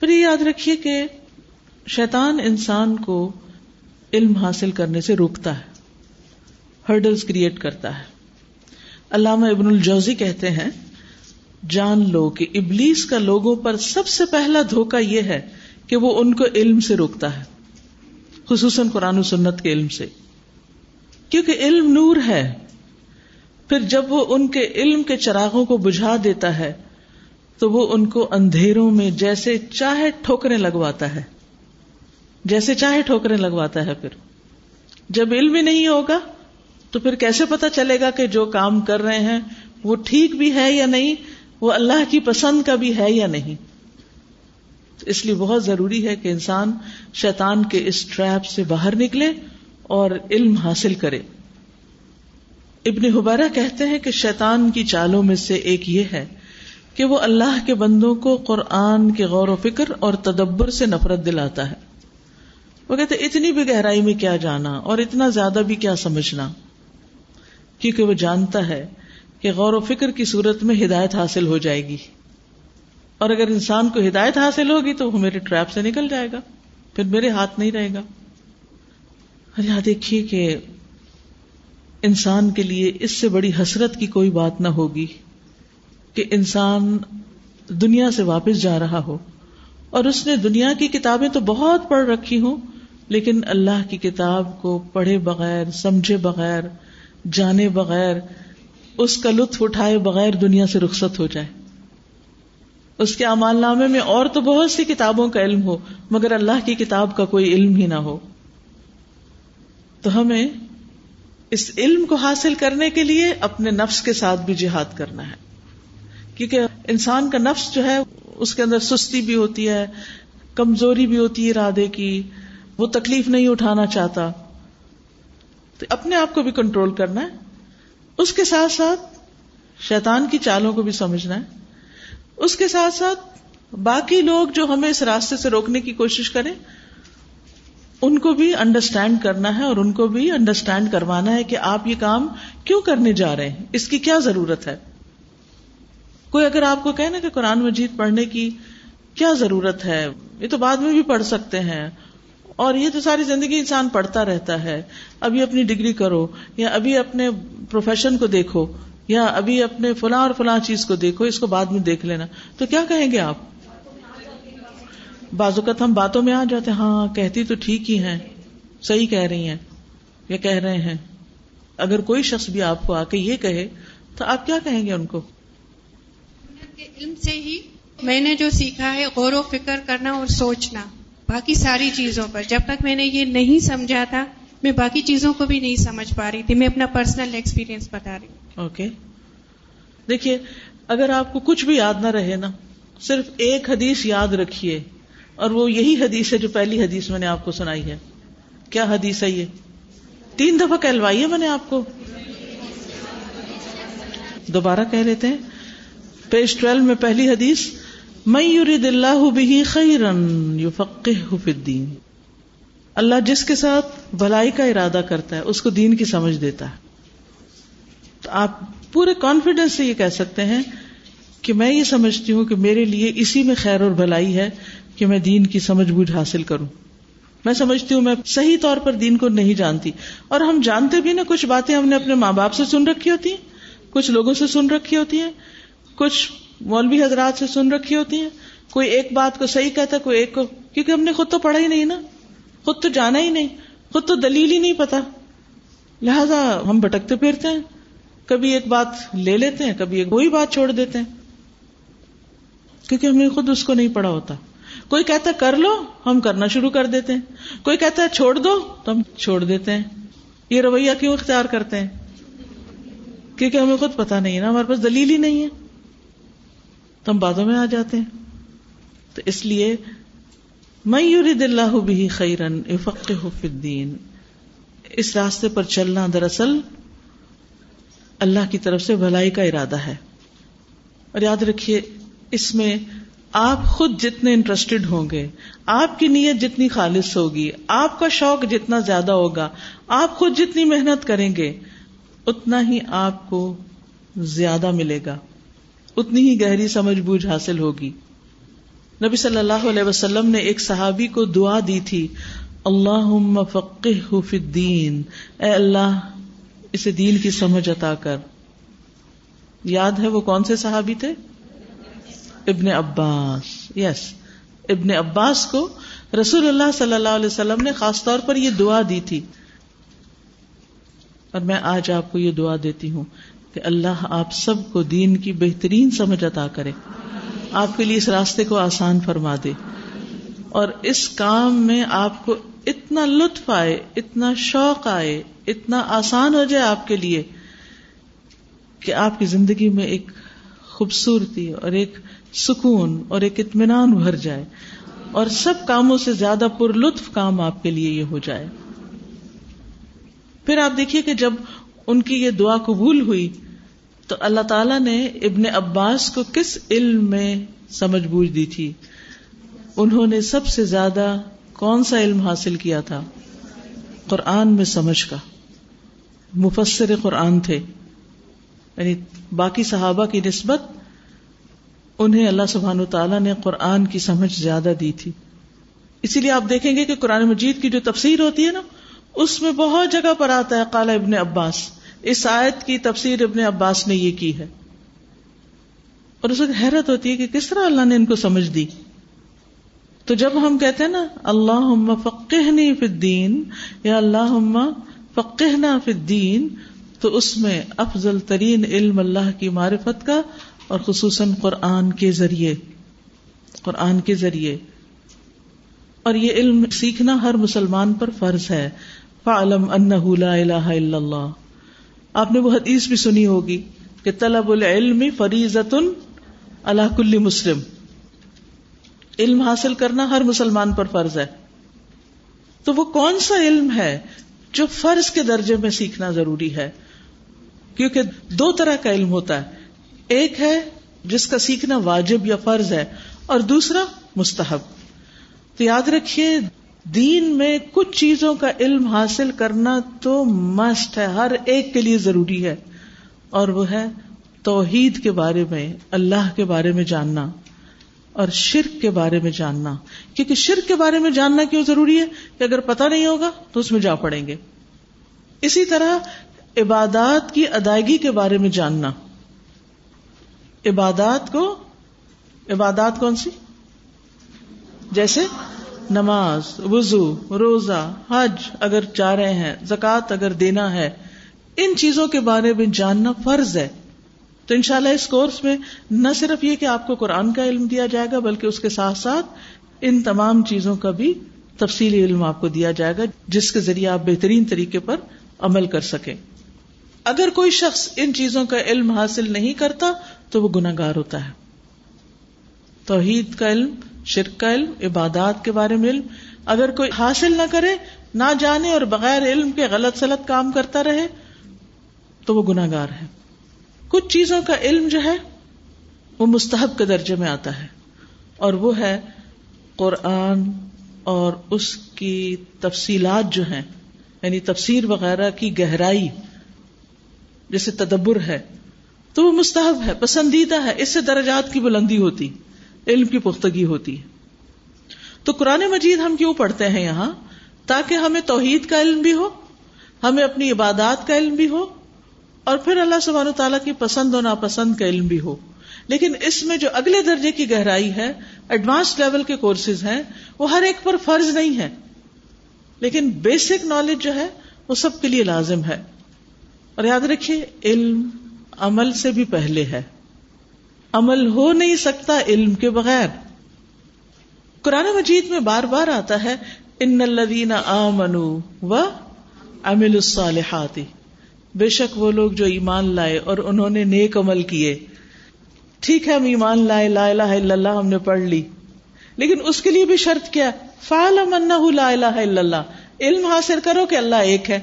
پھر یہ یاد رکھیے کہ شیطان انسان کو علم حاصل کرنے سے روکتا ہے ہرڈلز کریٹ کرتا ہے۔ علامہ ابن الجوزی کہتے ہیں، جان لو کہ ابلیس کا لوگوں پر سب سے پہلا دھوکا یہ ہے کہ وہ ان کو علم سے روکتا ہے، خصوصاً قرآن و سنت کے علم سے۔ کیونکہ علم نور ہے، پھر جب وہ ان کے علم کے چراغوں کو بجھا دیتا ہے تو وہ ان کو اندھیروں میں جیسے چاہے ٹھوکریں لگواتا ہے۔ جیسے چاہے ٹھوکریں لگواتا ہے پھر۔ جب علم ہی نہیں ہوگا تو پھر کیسے پتا چلے گا کہ جو کام کر رہے ہیں وہ ٹھیک بھی ہے یا نہیں؟ وہ اللہ کی پسند کا بھی ہے یا نہیں؟ اس لیے بہت ضروری ہے کہ انسان شیطان کے اس ٹریپ سے باہر نکلے اور علم حاصل کرے۔ ابن حبارہ کہتے ہیں کہ شیطان کی چالوں میں سے ایک یہ ہے کہ وہ اللہ کے بندوں کو قرآن کے غور و فکر اور تدبر سے نفرت دلاتا ہے۔ وہ کہتے اتنی بھی گہرائی میں کیا جانا اور اتنا زیادہ بھی کیا سمجھنا۔ کیونکہ وہ جانتا ہے کہ غور و فکر کی صورت میں ہدایت حاصل ہو جائے گی۔ اور اگر انسان کو ہدایت حاصل ہوگی تو وہ میرے ٹریپ سے نکل جائے گا۔ پھر میرے ہاتھ نہیں رہے گا۔ اور یہاں دیکھیے کہ انسان کے لیے اس سے بڑی حسرت کی کوئی بات نہ ہوگی۔ کہ انسان دنیا سے واپس جا رہا ہو اور اس نے دنیا کی کتابیں تو بہت پڑھ رکھی ہوں، لیکن اللہ کی کتاب کو پڑھے بغیر، سمجھے بغیر، جانے بغیر، اس کا لطف اٹھائے بغیر دنیا سے رخصت ہو جائے۔ اس کے امال نامے میں اور تو بہت سی کتابوں کا علم ہو، مگر اللہ کی کتاب کا کوئی علم ہی نہ ہو۔ تو ہمیں اس علم کو حاصل کرنے کے لیے اپنے نفس کے ساتھ بھی جہاد کرنا ہے۔ کیونکہ انسان کا نفس جو ہے، اس کے اندر سستی بھی ہوتی ہے، کمزوری بھی ہوتی ہے ارادے کی، وہ تکلیف نہیں اٹھانا چاہتا۔ تو اپنے آپ کو بھی کنٹرول کرنا ہے۔ اس کے ساتھ ساتھ شیطان کی چالوں کو بھی سمجھنا ہے۔ اس کے ساتھ ساتھ باقی لوگ جو ہمیں اس راستے سے روکنے کی کوشش کریں، ان کو بھی انڈرسٹینڈ کرنا ہے اور ان کو بھی انڈرسٹینڈ کروانا ہے کہ آپ یہ کام کیوں کرنے جا رہے ہیں۔ اس کی کیا ضرورت ہے؟ کوئی اگر آپ کو کہنا کہ قرآن مجید پڑھنے کی کیا ضرورت ہے؟ یہ تو بعد میں بھی پڑھ سکتے ہیں۔ اور یہ تو ساری زندگی انسان پڑھتا رہتا ہے۔ ابھی اپنی ڈگری کرو یا ابھی اپنے پروفیشن کو دیکھو یا ابھی اپنے فلاں اور فلاں چیز کو دیکھو، اس کو بعد میں دیکھ لینا۔ تو کیا کہیں گے آپ؟ بعض اوقات ہم باتوں میں آ جاتے ہاں کہتی تو ٹھیک ہی ہیں، صحیح کہہ رہی ہیں یا کہہ رہے ہیں۔ اگر کوئی شخص بھی آپ کو آ کے یہ کہے، تو آپ کیا کہیں گے ان کو؟ علم سے ہی میں نے جو سیکھا ہے، غور و فکر کرنا اور سوچنا، باقی ساری چیزوں پر۔ جب تک میں نے یہ نہیں سمجھا تھا، میں باقی چیزوں کو بھی نہیں سمجھ پا رہی تھی۔ میں اپنا پرسنل ایکسپیرینس بتا رہی ہوں۔ اوکے دیکھیے، اگر آپ کو کچھ بھی یاد نہ رہے نا، صرف ایک حدیث یاد رکھیے۔ اور وہ یہی حدیث ہے جو پہلی حدیث میں نے آپ کو سنائی ہے۔ کیا حدیث ہے یہ؟ تین دفعہ کہلوائی ہے میں نے آپ کو۔ دوبارہ کہہ لیتے ہیں؟ پیج ٹویلو میں پہلی حدیث میں یورید اللہ بھی خیرن یو الدین. اللہ جس کے ساتھ بھلائی کا ارادہ کرتا ہے، اس کو دین کی سمجھ دیتا ہے۔ تو آپ پورے کانفیڈینس سے یہ کہہ سکتے ہیں کہ میں یہ سمجھتی ہوں کہ میرے لیے اسی میں خیر اور بھلائی ہے کہ میں دین کی سمجھ بوجھ حاصل کروں۔ میں سمجھتی ہوں، میں صحیح طور پر دین کو نہیں جانتی۔ اور ہم جانتے بھی نا کچھ باتیں ہم نے اپنے ماں باپ سے سن رکھی ہوتی ہیں، کچھ لوگوں سے سن رکھی ہوتی ہیں۔ کچھ مولوی حضرات سے سن رکھی ہوتی ہیں، کوئی ایک بات کو صحیح کہتا کوئی ایک کو، کیونکہ ہم نے خود تو پڑھا ہی نہیں نا، خود تو جانا ہی نہیں، خود تو دلیل ہی نہیں پتا۔ لہذا ہم بھٹکتے پھرتے ہیں، کبھی ایک بات لے لیتے ہیں، کبھی ایک وہی بات چھوڑ دیتے ہیں۔ کیونکہ ہم نے خود اس کو نہیں پڑھا ہوتا۔ کوئی کہتا ہے، کر لو، ہم کرنا شروع کر دیتے ہیں۔ کوئی کہتا ہے، چھوڑ دو، تو ہم چھوڑ دیتے ہیں۔ یہ رویہ کیوں اختیار کرتے ہیں؟ کیونکہ ہمیں خود پتا نہیں ہے نا، ہمارے پاس دلیل ہی نہیں ہے۔ تو ہم میں آ جاتے ہیں۔ تو اس لیے میور اللہ بھی خیرن افق الدین۔ اس راستے پر چلنا دراصل اللہ کی طرف سے بھلائی کا ارادہ ہے۔ اور یاد رکھیے، اس میں آپ خود جتنے انٹرسٹڈ ہوں گے، آپ کی نیت جتنی خالص ہوگی، آپ کا شوق جتنا زیادہ ہوگا، آپ خود جتنی محنت کریں گے، اتنا ہی آپ کو زیادہ ملے گا۔ اتنی ہی گہری سمجھ بوجھ حاصل ہوگی۔ نبی صلی اللہ علیہ وسلم نے ایک صحابی کو دعا دی تھی اللہ فقہ فی الدین، اے اللہ، اسے دین کی سمجھ عطا کر۔ یاد ہے وہ کون سے صحابی تھے؟ ابن عباس۔ یس ابن عباس کو رسول اللہ صلی اللہ علیہ وسلم نے خاص طور پر یہ دعا دی تھی۔ اور میں آج آپ کو یہ دعا دیتی ہوں۔ کہ اللہ آپ سب کو دین کی بہترین سمجھ عطا کرے۔ آپ کے لیے اس راستے کو آسان فرما دے۔ اور اس کام میں آپ کو اتنا لطف آئے، اتنا شوق آئے، اتنا آسان ہو جائے آپ کے لیے کہ آپ کی زندگی میں ایک خوبصورتی اور ایک سکون اور ایک اطمینان بھر جائے۔ اور سب کاموں سے زیادہ پر لطف کام آپ کے لیے یہ ہو جائے۔ پھر آپ دیکھیے کہ جب ان کی یہ دعا قبول ہوئی، تو اللہ تعالی نے ابن عباس کو کس علم میں سمجھ بوجھ دی تھی؟ انہوں نے سب سے زیادہ کون سا علم حاصل کیا تھا؟ قرآن میں سمجھ کا۔ مفسر قرآن تھے۔ یعنی باقی صحابہ کی نسبت انہیں اللہ سبحان تعالیٰ نے قرآن کی سمجھ زیادہ دی تھی۔ اسی لیے آپ دیکھیں گے کہ قرآن مجید کی جو تفسیر ہوتی ہے نا، اس میں بہت جگہ پر آتا ہے کالا ابن عباس۔ اس آیت کی تفسیر ابن عباس نے یہ کی ہے۔ اور اس وقت حیرت ہوتی ہے کہ کس طرح اللہ نے ان کو سمجھ دی۔ تو جب ہم کہتے ہیں نا اللہ فقہ الدین، یا اللہ فقہ الدین، تو اس میں افضل ترین علم اللہ کی معرفت کا، اور خصوصاً قرآن کے ذریعے۔ قرآن کے ذریعے۔ اور یہ علم سیکھنا ہر مسلمان پر فرض ہے۔ فعلم انہ لا الہ الا اللہ آپ نے وہ حدیث بھی سنی ہوگی کہ طلب العلم فریضت اللہ کل مسلم۔ علم حاصل کرنا ہر مسلمان پر فرض ہے۔ تو وہ کون سا علم ہے جو فرض کے درجے میں سیکھنا ضروری ہے؟ کیونکہ دو طرح کا علم ہوتا ہے۔ ایک ہے جس کا سیکھنا واجب یا فرض ہے اور دوسرا مستحب۔ تو یاد رکھیے دین میں کچھ چیزوں کا علم حاصل کرنا تو مسٹ ہے، ہر ایک کے لیے ضروری ہے۔ اور وہ ہے توحید کے بارے میں، اللہ کے بارے میں جاننا اور شرک کے بارے میں جاننا۔ کیونکہ شرک کے بارے میں جاننا کیوں ضروری ہے؟ کہ اگر پتہ نہیں ہوگا تو اس میں جا پڑیں گے۔ اسی طرح عبادات کی ادائیگی کے بارے میں جاننا۔ عبادات کو، عبادات کون سی؟ جیسے نماز، وضو، روزہ، حج اگر چاہ رہے ہیں، زکوٰۃ اگر دینا ہے، ان چیزوں کے بارے میں جاننا فرض ہے۔ تو انشاءاللہ اس کورس میں نہ صرف یہ کہ آپ کو قرآن کا علم دیا جائے گا، بلکہ اس کے ساتھ ساتھ ان تمام چیزوں کا بھی تفصیلی علم آپ کو دیا جائے گا، جس کے ذریعے آپ بہترین طریقے پر عمل کر سکیں۔ اگر کوئی شخص ان چیزوں کا علم حاصل نہیں کرتا، تو وہ گناگار ہوتا ہے۔ توحید کا علم شرک کا علم، عبادات کے بارے میں علم۔ اگر کوئی حاصل نہ کرے، نہ جانے اور بغیر علم کے غلط سلط کام کرتا رہے، تو وہ گناگار ہے۔ کچھ چیزوں کا علم جو ہے، وہ مستحب کے درجے میں آتا ہے۔ اور وہ ہے قرآن اور اس کی تفصیلات جو ہیں یعنی تفسیر وغیرہ کی گہرائی، جیسے تدبر ہے، تو وہ مستحب ہے، پسندیدہ ہے، اس سے درجات کی بلندی ہوتی۔ علم کی پختگی ہوتی ہے۔ تو قرآن مجید ہم کیوں پڑھتے ہیں یہاں؟ تاکہ ہمیں توحید کا علم بھی ہو، ہمیں اپنی عبادات کا علم بھی ہو، اور پھر اللہ سبحانہ و تعالیٰ کی پسند و ناپسند کا علم بھی ہو۔ لیکن اس میں جو اگلے درجے کی گہرائی ہے ایڈوانس لیول کے کورسز ہیں، وہ ہر ایک پر فرض نہیں ہے۔ لیکن بیسک نالج جو ہے، وہ سب کے لیے لازم ہے۔ اور یاد رکھیے، علم عمل سے بھی پہلے ہے۔ عمل ہو نہیں سکتا علم کے بغیر۔ قرآن مجید میں بار بار آتا ہے، ان الذین آمنوا و امل الصالحات۔ بے شک وہ لوگ جو ایمان لائے اور انہوں نے نیک عمل کیے۔ ٹھیک ہے، ہم ایمان لائے، لا الہ الا اللہ، ہم نے پڑھ لی۔ لیکن اس کے لیے بھی شرط کیا فعلم انہ لا الہ الا اللہ۔ علم حاصل کرو کہ اللہ ایک ہے۔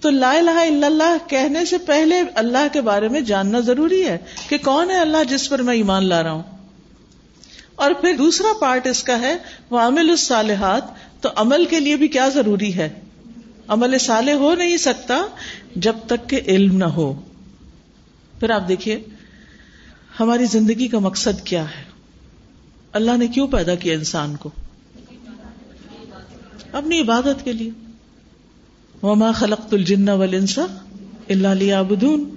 تو لا الہ الا اللہ کہنے سے پہلے اللہ کے بارے میں جاننا ضروری ہے کہ کون ہے اللہ جس پر میں ایمان لا رہا ہوں۔ اور پھر دوسرا پارٹ اس کا ہے، وہ عمل الصالحات، تو عمل کے لیے بھی کیا ضروری ہے؟ عمل صالح ہو نہیں سکتا جب تک کہ علم نہ ہو۔ پھر آپ دیکھیے، ہماری زندگی کا مقصد کیا ہے؟ اللہ نے کیوں پیدا کیا انسان کو؟ اپنی عبادت کے لیے۔ وما خلق الجن والانس الا لیعبدون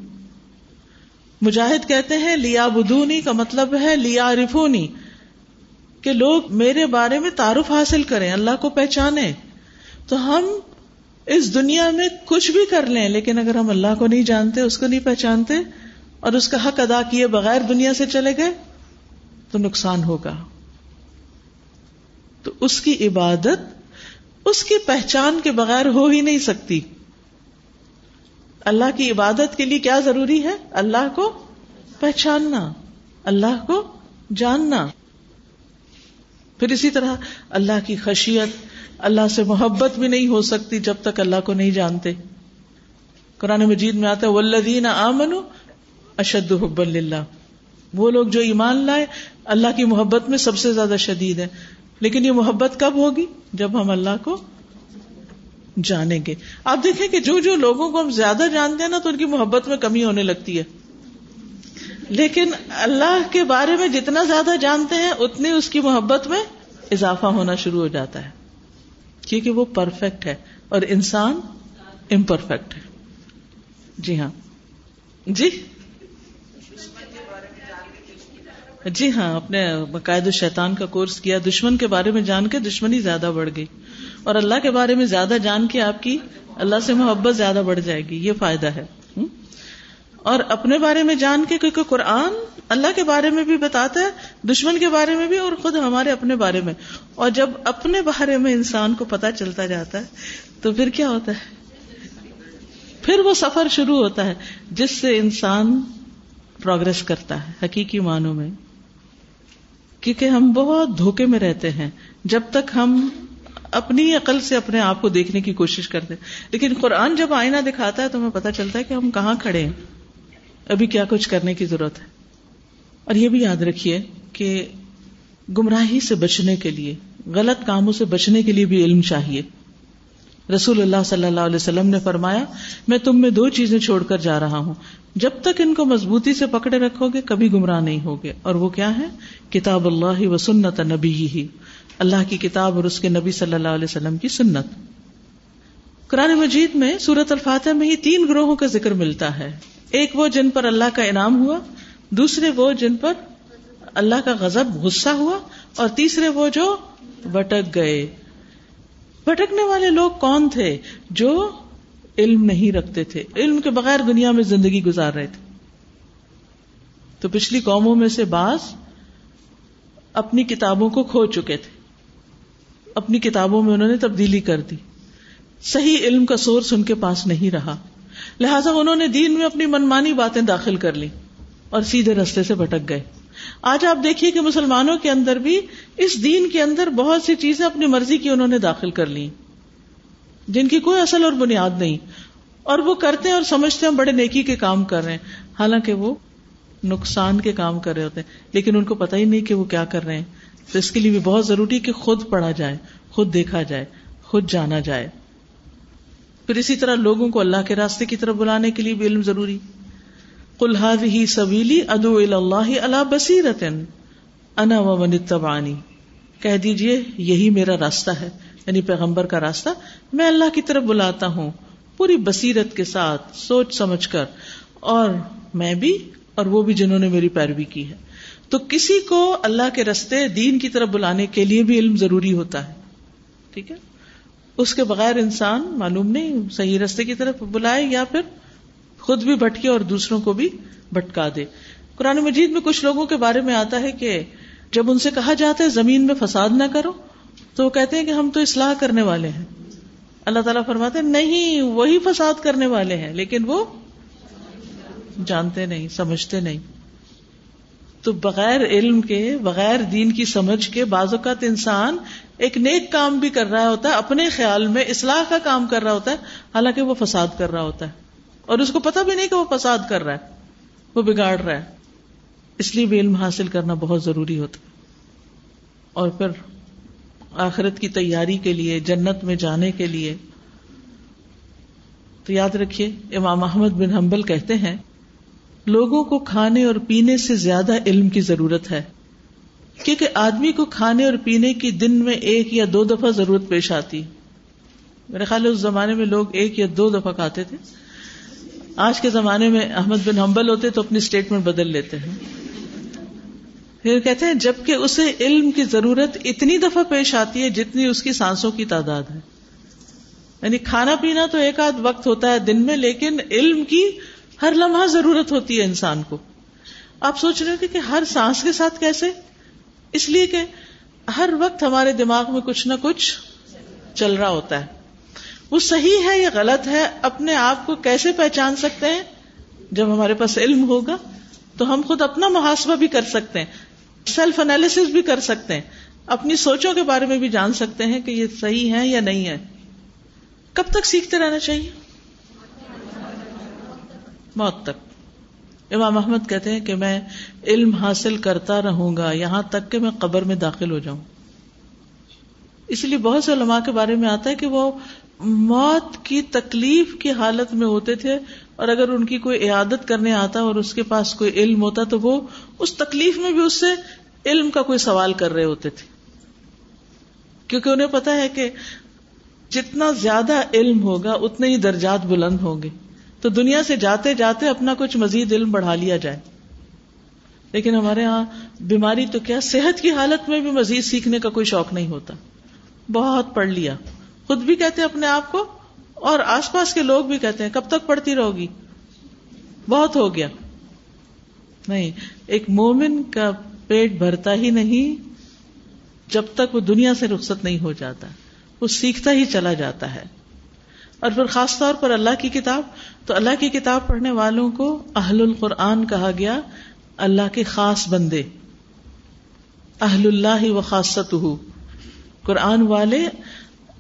مجاہد کہتے ہیں لیابدونی کا مطلب ہے لیا رفونی کہ لوگ میرے بارے میں تعارف حاصل کریں، اللہ کو پہچانے تو ہم اس دنیا میں کچھ بھی کر لیں، لیکن اگر ہم اللہ کو نہیں جانتے، اس کو نہیں پہچانتے، اور اس کا حق ادا کیے بغیر دنیا سے چلے گئے، تو نقصان ہوگا۔ تو اس کی عبادت اس کی پہچان کے بغیر ہو ہی نہیں سکتی۔ اللہ کی عبادت کے لیے کیا ضروری ہے؟ اللہ کو پہچاننا، اللہ کو جاننا۔ پھر اسی طرح اللہ کی خشیت، اللہ سے محبت بھی نہیں ہو سکتی جب تک اللہ کو نہیں جانتے۔ قرآن مجید میں آتا ہے ولدین آمن اشد حب اللہ وہ لوگ جو ایمان لائے، اللہ کی محبت میں سب سے زیادہ شدید ہے لیکن یہ محبت کب ہوگی؟ جب ہم اللہ کو جانیں گے۔ آپ دیکھیں کہ جو جو لوگوں کو ہم زیادہ جانتے ہیں نا تو ان کی محبت میں کمی ہونے لگتی ہے۔ لیکن اللہ کے بارے میں جتنا زیادہ جانتے ہیں، اتنی اس کی محبت میں اضافہ ہونا شروع ہو جاتا ہے۔ کیونکہ وہ پرفیکٹ ہے اور انسان امپرفیکٹ ہے۔ جی ہاں۔ جی؟ جی ہاں اپنے باقاعدہ شیطان کا کورس کیا، دشمن کے بارے میں جان کے دشمنی زیادہ بڑھ گئی۔ اور اللہ کے بارے میں زیادہ جان کے آپ کی اللہ سے محبت زیادہ بڑھ جائے گی، یہ فائدہ ہے۔ اور اپنے بارے میں جان کے، کیونکہ قرآن اللہ کے بارے میں بھی بتاتا ہے، دشمن کے بارے میں بھی اور خود ہمارے اپنے بارے میں۔ اور جب اپنے بارے میں انسان کو پتا چلتا جاتا ہے، تو پھر کیا ہوتا ہے؟ پھر وہ سفر شروع ہوتا ہے، جس سے انسان پروگرس کرتا ہے، حقیقی معنوں میں۔ کیونکہ ہم بہت دھوکے میں رہتے ہیں جب تک ہم اپنی عقل سے اپنے آپ کو دیکھنے کی کوشش کرتے لیکن قرآن جب آئینہ دکھاتا ہے تو ہمیں پتا چلتا ہے کہ ہم کہاں کھڑے ہیں۔ ابھی کیا کچھ کرنے کی ضرورت ہے۔ اور یہ بھی یاد رکھیے کہ گمراہی سے بچنے کے لیے، غلط کاموں سے بچنے کے لیے بھی علم چاہیے۔ رسول اللہ صلی اللہ علیہ وسلم نے فرمایا، میں تم میں دو چیزیں چھوڑ کر جا رہا ہوں۔ جب تک ان کو مضبوطی سے پکڑے رکھو گے، کبھی گمراہ نہیں ہوگے۔ اور وہ کیا ہے؟ کتاب اللہ و سنت نبی ہی۔ اللہ کی کتاب اور اس کے نبی صلی اللہ علیہ وسلم کی سنت۔ قرآن مجید میں سورت الفاتح میں ہی تین گروہوں کا ذکر ملتا ہے۔ ایک وہ جن پر اللہ کا انعام ہوا، دوسرے وہ جن پر اللہ کا غضب، غصہ ہوا، اور تیسرے وہ جو بٹک گئے۔ بھٹکنے والے لوگ کون تھے جو علم نہیں رکھتے تھے؟ علم کے بغیر دنیا میں زندگی گزار رہے تھے۔ تو پچھلی قوموں میں سے بعض اپنی کتابوں کو کھو چکے تھے۔ اپنی کتابوں میں انہوں نے تبدیلی کر دی۔ صحیح علم کا سورس ان کے پاس نہیں رہا۔ لہذا انہوں نے دین میں اپنی منمانی باتیں داخل کر لی اور سیدھے رستے سے بھٹک گئے۔ آج آپ دیکھیے کہ مسلمانوں کے اندر بھی اس دین کے اندر بہت سی چیزیں اپنی مرضی کی انہوں نے داخل کر لی جن کی کوئی اصل اور بنیاد نہیں اور وہ کرتے ہیں اور سمجھتے ہیں بڑے نیکی کے کام کر رہے ہیں حالانکہ وہ نقصان کے کام کر رہے ہوتے ہیں لیکن ان کو پتہ ہی نہیں کہ وہ کیا کر رہے ہیں تو اس کے لیے بھی بہت ضروری کہ خود پڑھا جائے، خود دیکھا جائے، خود جانا جائے۔ پھر اسی طرح لوگوں کو اللہ کے راستے کی طرف بلانے کے لیے بھی علم ضروری۔ کلحاد ہی سبیلی ادو اللہ اللہ بصیرت انا و من کہہ دیجیے، یہی میرا راستہ ہے. یعنی پیغمبر کا راستہ. میں اللہ کی طرف بلاتا ہوں. پوری بصیرت کے ساتھ سوچ سمجھ کر. اور میں بھی، اور وہ بھی جنہوں نے میری پیروی کی ہے. تو کسی کو اللہ کے رستے دین کی طرف بلانے کے لیے بھی علم ضروری ہوتا ہے. ٹھیک ہے؟ اس کے بغیر انسان معلوم نہیں، صحیح رستے کی طرف بلائے یا پھر خود بھی بھٹکے اور دوسروں کو بھی بھٹکا دے۔ قرآن مجید میں کچھ لوگوں کے بارے میں آتا ہے کہ جب ان سے کہا جاتا ہے زمین میں فساد نہ کرو، تو وہ کہتے ہیں کہ ہم تو اصلاح کرنے والے ہیں۔ اللہ تعالیٰ فرماتے ہیں، نہیں، وہی فساد کرنے والے ہیں، لیکن وہ جانتے نہیں، سمجھتے نہیں۔ تو بغیر علم کے، بغیر دین کی سمجھ کے، بعض اوقات انسان ایک نیک کام بھی کر رہا ہوتا ہے، اپنے خیال میں اصلاح کا کام کر رہا ہوتا ہے، حالانکہ وہ فساد کر رہا ہوتا ہے۔ اور اس کو پتا بھی نہیں کہ وہ فساد کر رہا ہے، وہ بگاڑ رہا ہے۔ اس لیے بھی علم حاصل کرنا بہت ضروری ہوتا ہے۔ اور پھر آخرت کی تیاری کے لیے، جنت میں جانے کے لیے، تو یاد رکھیے، امام احمد بن حنبل کہتے ہیں، لوگوں کو کھانے اور پینے سے زیادہ علم کی ضرورت ہے۔ کیونکہ آدمی کو کھانے اور پینے کی دن میں ایک یا دو دفعہ ضرورت پیش آتی۔ میرے خیال اس زمانے میں لوگ ایک یا دو دفعہ کھاتے تھے۔ آج کے زمانے میں احمد بن حنبل ہوتے تو اپنی اسٹیٹمنٹ بدل لیتے ہیں۔ پھر کہتے ہیں، جبکہ اسے علم کی ضرورت اتنی دفعہ پیش آتی ہے جتنی اس کی سانسوں کی تعداد ہے۔ یعنی کھانا پینا تو ایک آدھ وقت ہوتا ہے دن میں، لیکن علم کی ہر لمحہ ضرورت ہوتی ہے انسان کو۔ آپ سوچ رہے ہو کہ ہر سانس کے ساتھ کیسے؟ اس لیے کہ ہر وقت ہمارے دماغ میں کچھ نہ کچھ چل رہا ہوتا ہے۔ وہ صحیح ہے یا غلط ہے اپنے آپ کو کیسے پہچان سکتے ہیں؟ جب ہمارے پاس علم ہوگا تو ہم خود اپنا محاسبہ بھی کر سکتے ہیں سیلف انالیس بھی کر سکتے ہیں، اپنی سوچوں کے بارے میں بھی جان سکتے ہیں کہ یہ صحیح ہے یا نہیں ہے۔ کب تک سیکھتے رہنا چاہیے؟ موت تک۔ امام احمد کہتے ہیں کہ میں علم حاصل کرتا رہوں گا، یہاں تک کہ میں قبر میں داخل ہو جاؤں۔ اس لیے بہت سے علماء کے بارے میں آتا ہے کہ وہ موت کی تکلیف کی حالت میں ہوتے تھے اور اگر ان کی کوئی عیادت کرنے آتا اور اس کے پاس کوئی علم ہوتا تو وہ اس تکلیف میں بھی اس سے علم کا کوئی سوال کر رہے ہوتے تھے۔ کیونکہ انہیں پتا ہے کہ جتنا زیادہ علم ہوگا اتنے ہی درجات بلند ہوں گے۔ تو دنیا سے جاتے جاتے اپنا کچھ مزید علم بڑھا لیا جائے۔ لیکن ہمارے ہاں بیماری تو کیا، صحت کی حالت میں بھی مزید سیکھنے کا کوئی شوق نہیں ہوتا۔ بہت پڑھ لیا۔ خود بھی کہتے ہیں اپنے آپ کو اور آس پاس کے لوگ بھی کہتے ہیں، کب تک پڑھتی رہو گی بہت ہو گیا۔ نہیں، ایک مومن کا پیٹ بھرتا ہی نہیں، جب تک وہ دنیا سے رخصت نہیں ہو جاتا، وہ سیکھتا ہی چلا جاتا ہے۔ اور پھر خاص طور پر اللہ کی کتاب، تو اللہ کی کتاب پڑھنے والوں کو اہل القرآن کہا گیا، اللہ کے خاص بندے۔ اہل اللہ و خاصت قرآن والے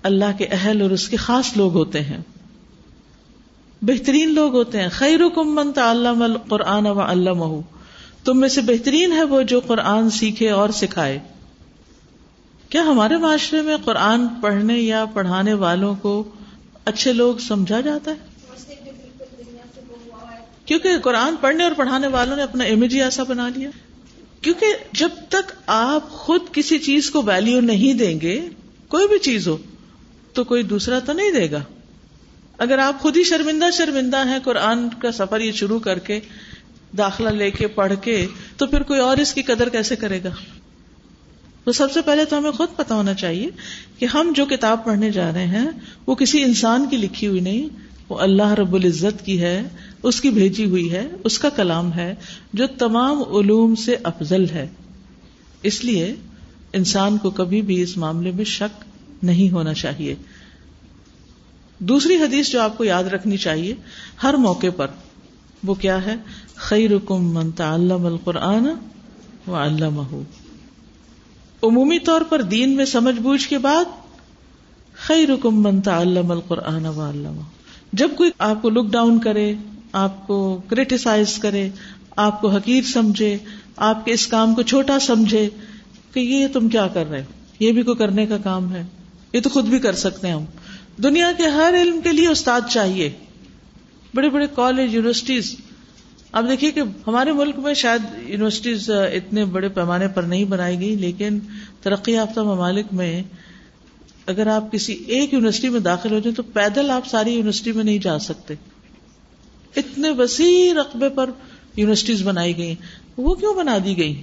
اللہ کے اہل اور اس کے خاص لوگ ہوتے ہیں۔ بہترین لوگ ہوتے ہیں۔ خیر من تعلم القرآن و علمہ تم میں سے بہترین ہے وہ جو قرآن سیکھے اور سکھائے۔ کیا ہمارے معاشرے میں قرآن پڑھنے یا پڑھانے والوں کو اچھے لوگ سمجھا جاتا ہے؟ کیونکہ قرآن پڑھنے اور پڑھانے والوں نے اپنا امیج ہی ایسا بنا لیا۔ کیونکہ جب تک آپ خود کسی چیز کو ویلو نہیں دیں گے، کوئی بھی چیز ہو تو کوئی دوسرا تو نہیں دے گا۔ اگر آپ خود ہی شرمندہ شرمندہ ہیں، قرآن کا سفر یہ شروع کر کے، داخلہ لے کے، پڑھ کے، تو پھر کوئی اور اس کی قدر کیسے کرے گا؟ تو سب سے پہلے تو ہمیں خود پتا ہونا چاہیے کہ ہم جو کتاب پڑھنے جا رہے ہیں، وہ کسی انسان کی لکھی ہوئی نہیں، وہ اللہ رب العزت کی ہے، اس کی بھیجی ہوئی ہے، اس کا کلام ہے، جو تمام علوم سے افضل ہے۔ اس لیے انسان کو کبھی بھی اس معاملے میں شک نہیں ہونا چاہیے۔ دوسری حدیث جو آپ کو یاد رکھنی چاہیے، ہر موقع پر، وہ کیا ہے؟ خیر من تعلم القرآن و علامہ عمومی طور پر دین میں سمجھ بوجھ کے بعد خیر رکم منتا علم القرآن جب کوئی آپ کو لک ڈاؤن کرے، آپ کو کریٹیسائز کرے، آپ کو حقیر سمجھے، آپ کے اس کام کو چھوٹا سمجھے کہ یہ تم کیا کر رہے ہو؟ یہ بھی کوئی کرنے کا کام ہے۔ یہ تو خود بھی کر سکتے ہیں ہم۔ دنیا کے ہر علم کے لیے استاد چاہیے۔ بڑے بڑے کالج یونیورسٹیز اب دیکھیے کہ ہمارے ملک میں شاید یونیورسٹیز اتنے بڑے پیمانے پر نہیں بنائی گئی، لیکن ترقی یافتہ ممالک میں اگر آپ کسی ایک یونیورسٹی میں داخل ہو جائیں تو پیدل آپ ساری یونیورسٹی میں نہیں جا سکتے۔ اتنے وسیع رقبے پر یونیورسٹیز بنائی گئی۔ وہ کیوں بنا دی گئی؟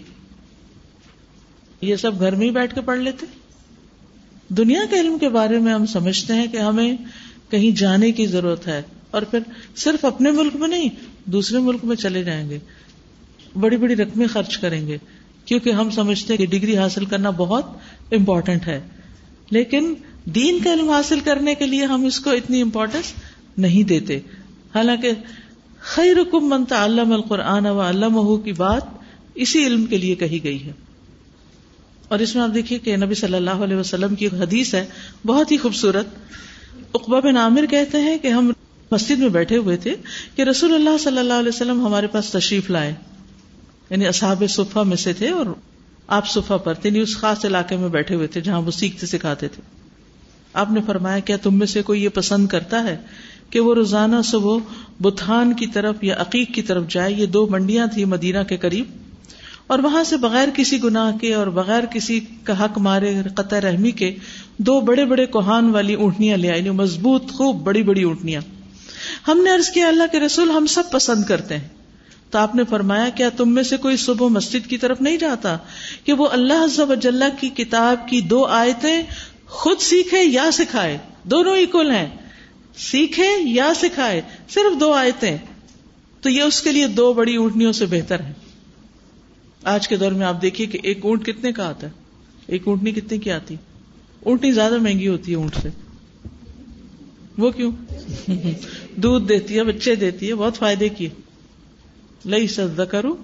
یہ سب گھر میں ہی بیٹھ کے پڑھ لیتے۔ دنیا کے علم کے بارے میں ہم سمجھتے ہیں کہ ہمیں کہیں جانے کی ضرورت ہے اور پھر صرف اپنے ملک میں نہیں، دوسرے ملک میں چلے جائیں گے، بڑی بڑی رقمیں خرچ کریں گے، کیونکہ ہم سمجھتے ہیں کہ ڈگری حاصل کرنا بہت امپورٹنٹ ہے۔ لیکن دین کا علم حاصل کرنے کے لیے ہم اس کو اتنی امپورٹینس نہیں دیتے۔ حالانکہ خیر حکم منتا القرآن و علامہ کی بات اسی علم کے لیے کہی گئی ہے۔ اور اس میں آپ دیکھیے کہ نبی صلی اللہ علیہ وسلم کی حدیث ہے، بہت ہی خوبصورت۔ اقبا بن عامر کہتے ہیں کہ ہم مسجد میں بیٹھے ہوئے تھے کہ رسول اللہ صلی اللہ علیہ وسلم ہمارے پاس تشریف لائے۔ یعنی اصحاب صفا میں سے تھے اور آپ صفا پر تھے یعنی اس خاص علاقے میں بیٹھے ہوئے تھے جہاں وہ سیکھتے سکھاتے تھے۔ آپ نے فرمایا، کیا تم میں سے کوئی یہ پسند کرتا ہے کہ وہ روزانہ صبح بتھان کی طرف یا عقیق کی طرف جائے؟ یہ دو منڈیاں تھی مدینہ کے قریب۔ اور وہاں سے بغیر کسی گناہ کے اور بغیر کسی کا حق مارے قطع رحمی کے دو بڑے بڑے کوہان والی اونٹنیاں لے آئی یعنی مضبوط خوب بڑی بڑی اونٹنیاں۔ ہم نے ارض کیا، اللہ کے رسول ہم سب پسند کرتے ہیں۔ تو آپ نے فرمایا، کیا تم میں سے کوئی صبح مسجد کی طرف نہیں جاتا کہ وہ اللہ عز و جل کی کتاب کی دو آیتیں خود سیکھے یا سکھائے؟ دونوں اکول ہیں۔ سیکھے یا سکھائے، صرف دو آیتیں۔ تو یہ اس کے لیے دو بڑی اونٹنیوں سے بہتر ہے آج کے دور میں آپ دیکھیے کہ ایک اونٹ کتنے کا آتا ہے؟ ایک اونٹنی کتنے کی آتی؟ اونٹنی زیادہ مہنگی ہوتی ہے اونٹ سے۔ وہ کیوں؟ دودھ دیتی ہے بچے دیتی ہے بہت فائدے کی۔ لئی سجدہ کرو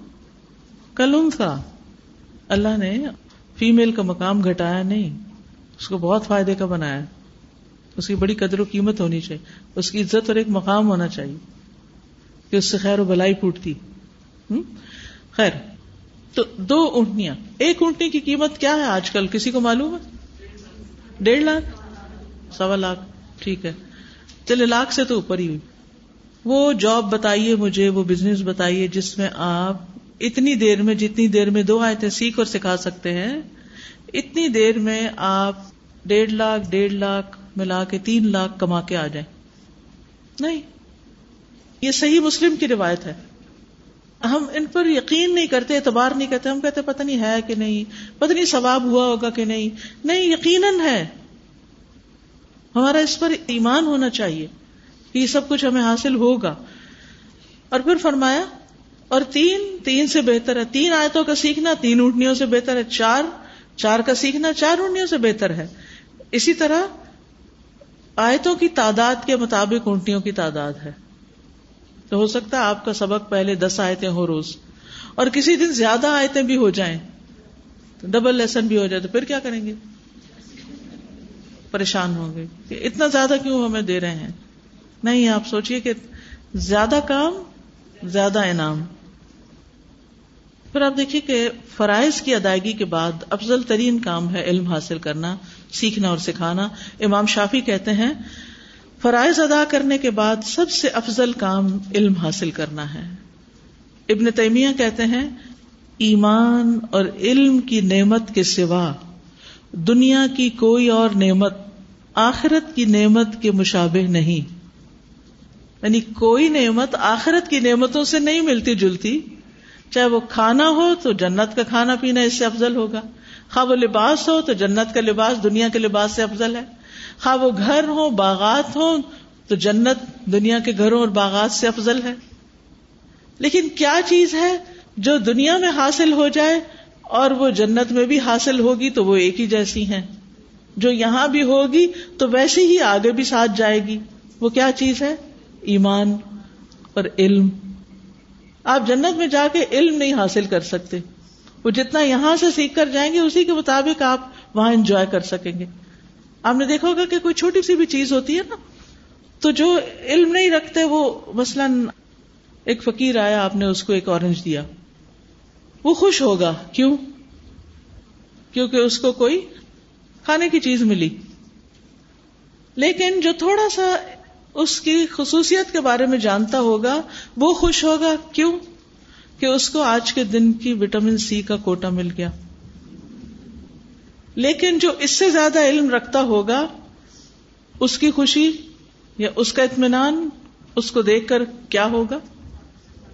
کلون تھا اللہ نے فیمل کا مقام گھٹایا نہیں اس کو بہت فائدے کا بنایا۔ اس کی بڑی قدر و قیمت ہونی چاہیے۔ اس کی عزت اور ایک مقام ہونا چاہیے کہ اس سے خیر و بلائی پھوٹتی۔ خیر۔ تو دو اونٹنیاں، ایک اونٹنی کی قیمت کیا ہے آج کل؟ کسی کو معلوم ہے؟ ڈیڑھ لاکھ، سوا لاکھ، ٹھیک ہے۔ چلے، لاکھ سے تو اوپر ہی۔ ہوئی وہ جاب بتائیے مجھے، وہ بزنس بتائیے، جس میں آپ اتنی دیر میں، جتنی دیر میں دو آئے سیکھ اور سکھا سکتے ہیں، اتنی دیر میں آپ ڈیڑھ لاکھ ڈیڑھ لاکھ ملا کے تین لاکھ کما کے آ جائیں۔ نہیں، یہ صحیح مسلم کی روایت ہے۔ ہم ان پر یقین نہیں کرتے، اعتبار نہیں کرتے، ہم کہتے پتہ نہیں ہے کہ نہیں، پتہ نہیں ثواب ہوا ہوگا کہ نہیں۔ نہیں، یقیناً ہے۔ ہمارا اس پر ایمان ہونا چاہیے کہ یہ سب کچھ ہمیں حاصل ہوگا۔ اور پھر فرمایا، اور تین تین سے بہتر ہے۔ تین آیتوں کا سیکھنا، تین اونٹنیوں سے بہتر ہے۔ چار چار کا سیکھنا، چار اونٹنیوں سے بہتر ہے۔ اسی طرح آیتوں کی تعداد کے مطابق اونٹنیوں کی تعداد ہے۔ تو ہو سکتا ہے آپ کا سبق پہلے دس آیتیں ہو روز اور کسی دن زیادہ آیتیں بھی ہو جائیں تو ڈبل لیسن بھی ہو جائے تو پھر کیا کریں گے؟ پریشان ہوں گے کہ اتنا زیادہ کیوں ہمیں دے رہے ہیں؟ نہیں، آپ سوچئے کہ زیادہ کام، زیادہ انعام۔ پھر آپ دیکھیے کہ فرائض کی ادائیگی کے بعد افضل ترین کام ہے علم حاصل کرنا، سیکھنا اور سکھانا۔ امام شافی کہتے ہیں فرائض ادا کرنے کے بعد سب سے افضل کام علم حاصل کرنا ہے۔ ابن تیمیہ کہتے ہیں، ایمان اور علم کی نعمت کے سوا دنیا کی کوئی اور نعمت آخرت کی نعمت کے مشابہ نہیں۔ یعنی کوئی نعمت آخرت کی نعمتوں سے نہیں ملتی جلتی۔ چاہے وہ کھانا ہو تو جنت کا کھانا پینا اس سے افضل ہوگا۔ خواہ وہ لباس ہو تو جنت کا لباس دنیا کے لباس سے افضل ہے۔ خواہ وہ گھر ہو باغات ہو تو جنت دنیا کے گھروں اور باغات سے افضل ہے۔ لیکن کیا چیز ہے جو دنیا میں حاصل ہو جائے اور وہ جنت میں بھی حاصل ہوگی تو وہ ایک ہی جیسی ہیں؟ جو یہاں بھی ہوگی تو ویسے ہی آگے بھی ساتھ جائے گی۔ وہ کیا چیز ہے؟ ایمان اور علم۔ آپ جنت میں جا کے علم نہیں حاصل کر سکتے۔ وہ جتنا یہاں سے سیکھ کر جائیں گے، اسی کے مطابق آپ وہاں انجوائے کر سکیں گے۔ آپ نے دیکھا ہوگا کہ کوئی چھوٹی سی بھی چیز ہوتی ہے نا، تو جو علم نہیں رکھتے وہ مثلاً ایک فقیر آیا، آپ نے اس کو ایک اورنج دیا۔ وہ خوش ہوگا۔ کیوں؟ کیونکہ اس کو کوئی کھانے کی چیز ملی۔ لیکن جو تھوڑا سا اس کی خصوصیت کے بارے میں جانتا ہوگا، وہ خوش ہوگا۔ کیوں؟ کہ اس کو آج کے دن کی وٹامن سی کا کوٹا مل گیا۔ لیکن جو اس سے زیادہ علم رکھتا ہوگا، اس کی خوشی یا اس کا اطمینان، اس کو دیکھ کر کیا ہوگا؟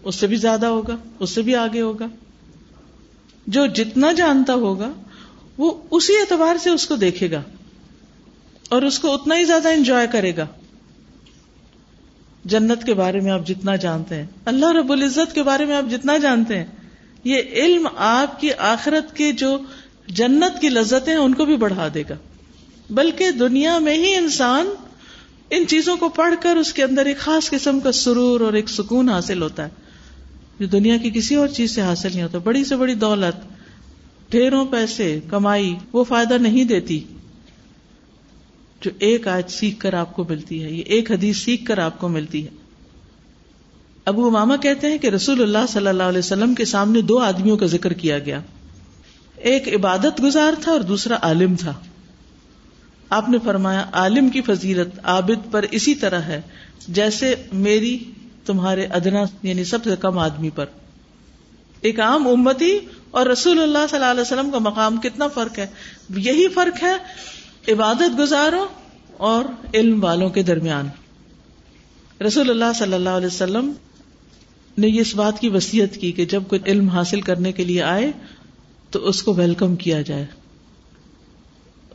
اس سے بھی زیادہ ہوگا، اس سے بھی آگے ہوگا۔ جو جتنا جانتا ہوگا، وہ اسی اعتبار سے اس کو دیکھے گا اور اس کو اتنا ہی زیادہ انجوائے کرے گا۔ جنت کے بارے میں آپ جتنا جانتے ہیں، اللہ رب العزت کے بارے میں آپ جتنا جانتے ہیں، یہ علم آپ کی آخرت کے جو جنت کی لذتیں ان کو بھی بڑھا دے گا۔ بلکہ دنیا میں ہی انسان ان چیزوں کو پڑھ کر اس کے اندر ایک خاص قسم کا سرور اور ایک سکون حاصل ہوتا ہے۔ جو دنیا کی کسی اور چیز سے حاصل نہیں ہوتا۔ بڑی سے بڑی دولت، ڈھیروں پیسے، کمائی، وہ فائدہ نہیں دیتی۔ جو ایک آج سیکھ کر آپ کو ملتی ہے، یہ ایک حدیث سیکھ کر آپ کو ملتی ہے۔ ابو اماما کہتے ہیں کہ رسول اللہ صلی اللہ علیہ وسلم کے سامنے دو آدمیوں کا ذکر کیا گیا۔ ایک عبادت گزار تھا اور دوسرا عالم تھا۔ آپ نے فرمایا، عالم کی فضیلت عابد پر اسی طرح ہے، جیسے میری، تمہارے ادنا یعنی سب سے کم آدمی پر۔ ایک عام امتی اور رسول اللہ صلی اللہ علیہ وسلم کا مقام کتنا فرق ہے؟ یہی فرق ہے عبادت گزاروں اور علم والوں کے درمیان۔ رسول اللہ صلی اللہ علیہ وسلم نے اس بات کی وسیعت کی کہ جب کوئی علم حاصل کرنے کے لیے آئے تو اس کو ویلکم کیا جائے۔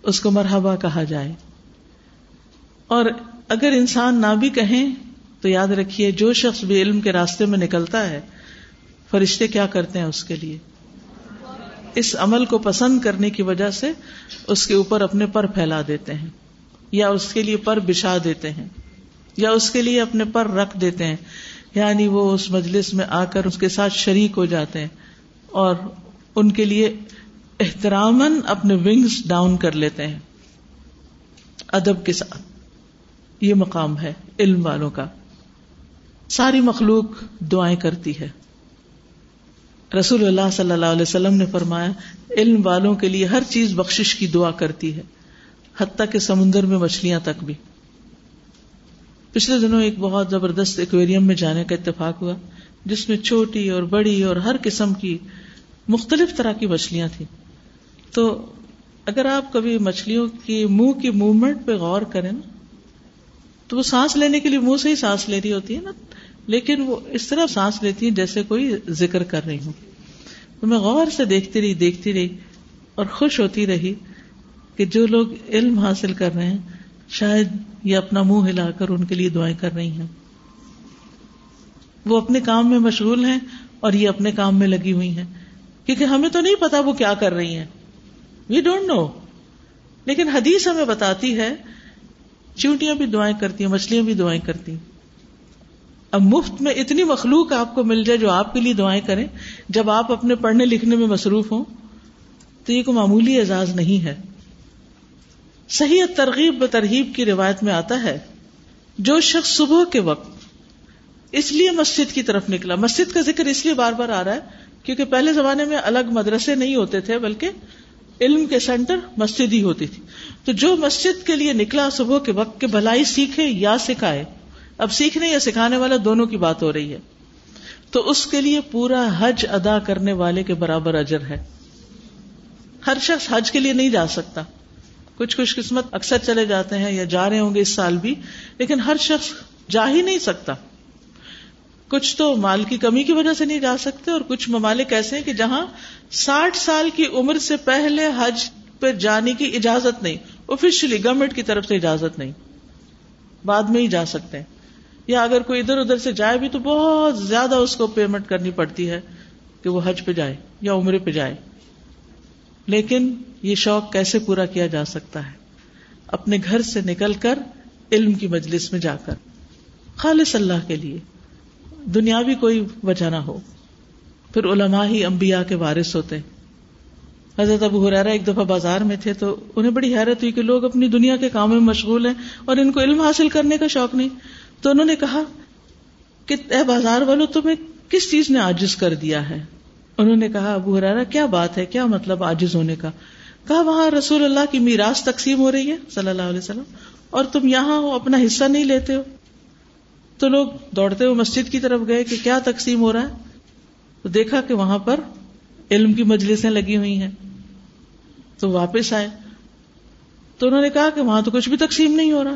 اس کو مرحبا کہا جائے۔ اور اگر انسان نہ بھی کہیں تو یاد رکھیے، جو شخص بھی علم کے راستے میں نکلتا ہے، فرشتے کیا کرتے ہیں اس کے لیے؟ اس عمل کو پسند کرنے کی وجہ سے اس کے اوپر اپنے پر پھیلا دیتے ہیں، یا اس کے لیے پر بچھا دیتے ہیں، یا اس کے لیے اپنے پر رکھ دیتے ہیں۔ یعنی وہ اس مجلس میں آ کر اس کے ساتھ شریک ہو جاتے ہیں اور ان کے لیے احترام اپنے ونگس ڈاؤن کر لیتے ہیں۔ ادب کے ساتھ۔ یہ مقام ہے علم والوں کا۔ ساری مخلوق دعائیں کرتی ہے۔ رسول اللہ صلی اللہ علیہ وسلم نے فرمایا، علم والوں کے لیے ہر چیز بخشش کی دعا کرتی ہے، حتیٰ کہ سمندر میں مچھلیاں تک بھی۔ پچھلے دنوں ایک بہت زبردست ایکویریم میں جانے کا اتفاق ہوا، جس میں چھوٹی اور بڑی اور ہر قسم کی مختلف طرح کی مچھلیاں تھیں۔ تو اگر آپ کبھی مچھلیوں کی منہ کی موومنٹ پہ غور کریں نا، تو وہ سانس لینے کے لیے منہ سے ہی سانس لے رہی ہوتی ہے نا۔ لیکن وہ اس طرح سانس لیتی ہیں جیسے کوئی ذکر کر رہی ہوں۔ تو میں غور سے دیکھتی رہی دیکھتی رہی اور خوش ہوتی رہی کہ جو لوگ علم حاصل کر رہے ہیں، شاید یہ اپنا منہ ہلا کر ان کے لیے دعائیں کر رہی ہیں۔ وہ اپنے کام میں مشغول ہیں اور یہ اپنے کام میں لگی ہوئی ہیں۔ کیونکہ ہمیں تو نہیں پتا وہ کیا کر رہی ہیں۔ وی ڈونٹ نو لیکن حدیث ہمیں بتاتی ہے، چونٹیاں بھی دعائیں کرتی ہیں، مچھلیاں بھی دعائیں کرتی ہیں۔ اب مفت میں اتنی مخلوق آپ کو مل جائے جو آپ کے لیے دعائیں کریں، جب آپ اپنے پڑھنے لکھنے میں مصروف ہوں، تو یہ کوئی معمولی اعزاز نہیں ہے۔ صحیح ترغیب ترغیب کی روایت میں آتا ہے، جو شخص صبح کے وقت اس لیے مسجد کی طرف نکلا، مسجد کا ذکر اس لیے بار بار آ رہا ہے کیونکہ پہلے زمانے میں الگ مدرسے نہیں ہوتے تھے، بلکہ علم کے سینٹر مسجد ہی ہوتی تھی۔ تو جو مسجد کے لیے نکلا صبح کے وقت کے بھلائی سیکھے یا سکھائے، اب سیکھنے یا سکھانے والا دونوں کی بات ہو رہی ہے۔ تو اس کے لیے پورا حج ادا کرنے والے کے برابر اجر ہے۔ ہر شخص حج کے لیے نہیں جا سکتا۔ کچھ خوش قسمت اکثر چلے جاتے ہیں یا جا رہے ہوں گے اس سال بھی، لیکن ہر شخص جا ہی نہیں سکتا۔ کچھ تو مال کی کمی کی وجہ سے نہیں جا سکتے اور کچھ ممالک ایسے ہیں کہ جہاں ساٹھ سال کی عمر سے پہلے حج پہ جانے کی اجازت نہیں آفیشلی گورنمنٹ کی طرف سے اجازت نہیں، بعد میں ہی جا سکتے ہیں۔ یا اگر کوئی ادھر ادھر سے جائے بھی تو بہت زیادہ اس کو پیمنٹ کرنی پڑتی ہے کہ وہ حج پہ جائے یا عمرے پہ جائے۔ لیکن یہ شوق کیسے پورا کیا جا سکتا ہے؟ اپنے گھر سے نکل کر علم کی مجلس میں جا کر۔ خالص اللہ کے لیے۔ دنیاوی کوئی وجہ نہ ہو۔ پھر علماء ہی انبیاء کے وارث ہوتے۔ حضرت ابو حرارا ایک دفعہ بازار میں تھے تو انہیں بڑی حیرت ہوئی کہ لوگ اپنی دنیا کے کام میں مشغول ہیں اور ان کو علم حاصل کرنے کا شوق نہیں۔ تو انہوں نے کہا کہ اے بازار والوں تمہیں کس چیز نے آجز کر دیا ہے؟ انہوں نے کہا، ابو حرارا کیا بات ہے؟ کیا مطلب آجز ہونے کا؟ کہا، وہاں رسول اللہ کی میراث تقسیم ہو رہی ہے صلی اللہ علیہ وسلم، اور تم یہاں ہو، اپنا حصہ نہیں لیتے ہو۔ تو لوگ دوڑتے ہوئے مسجد کی طرف گئے کہ کیا تقسیم ہو رہا ہے؟ تو دیکھا کہ وہاں پر علم کی مجلسیں لگی ہوئی ہیں۔ تو واپس آئے۔ تو انہوں نے کہا کہ وہاں تو کچھ بھی تقسیم نہیں ہو رہا۔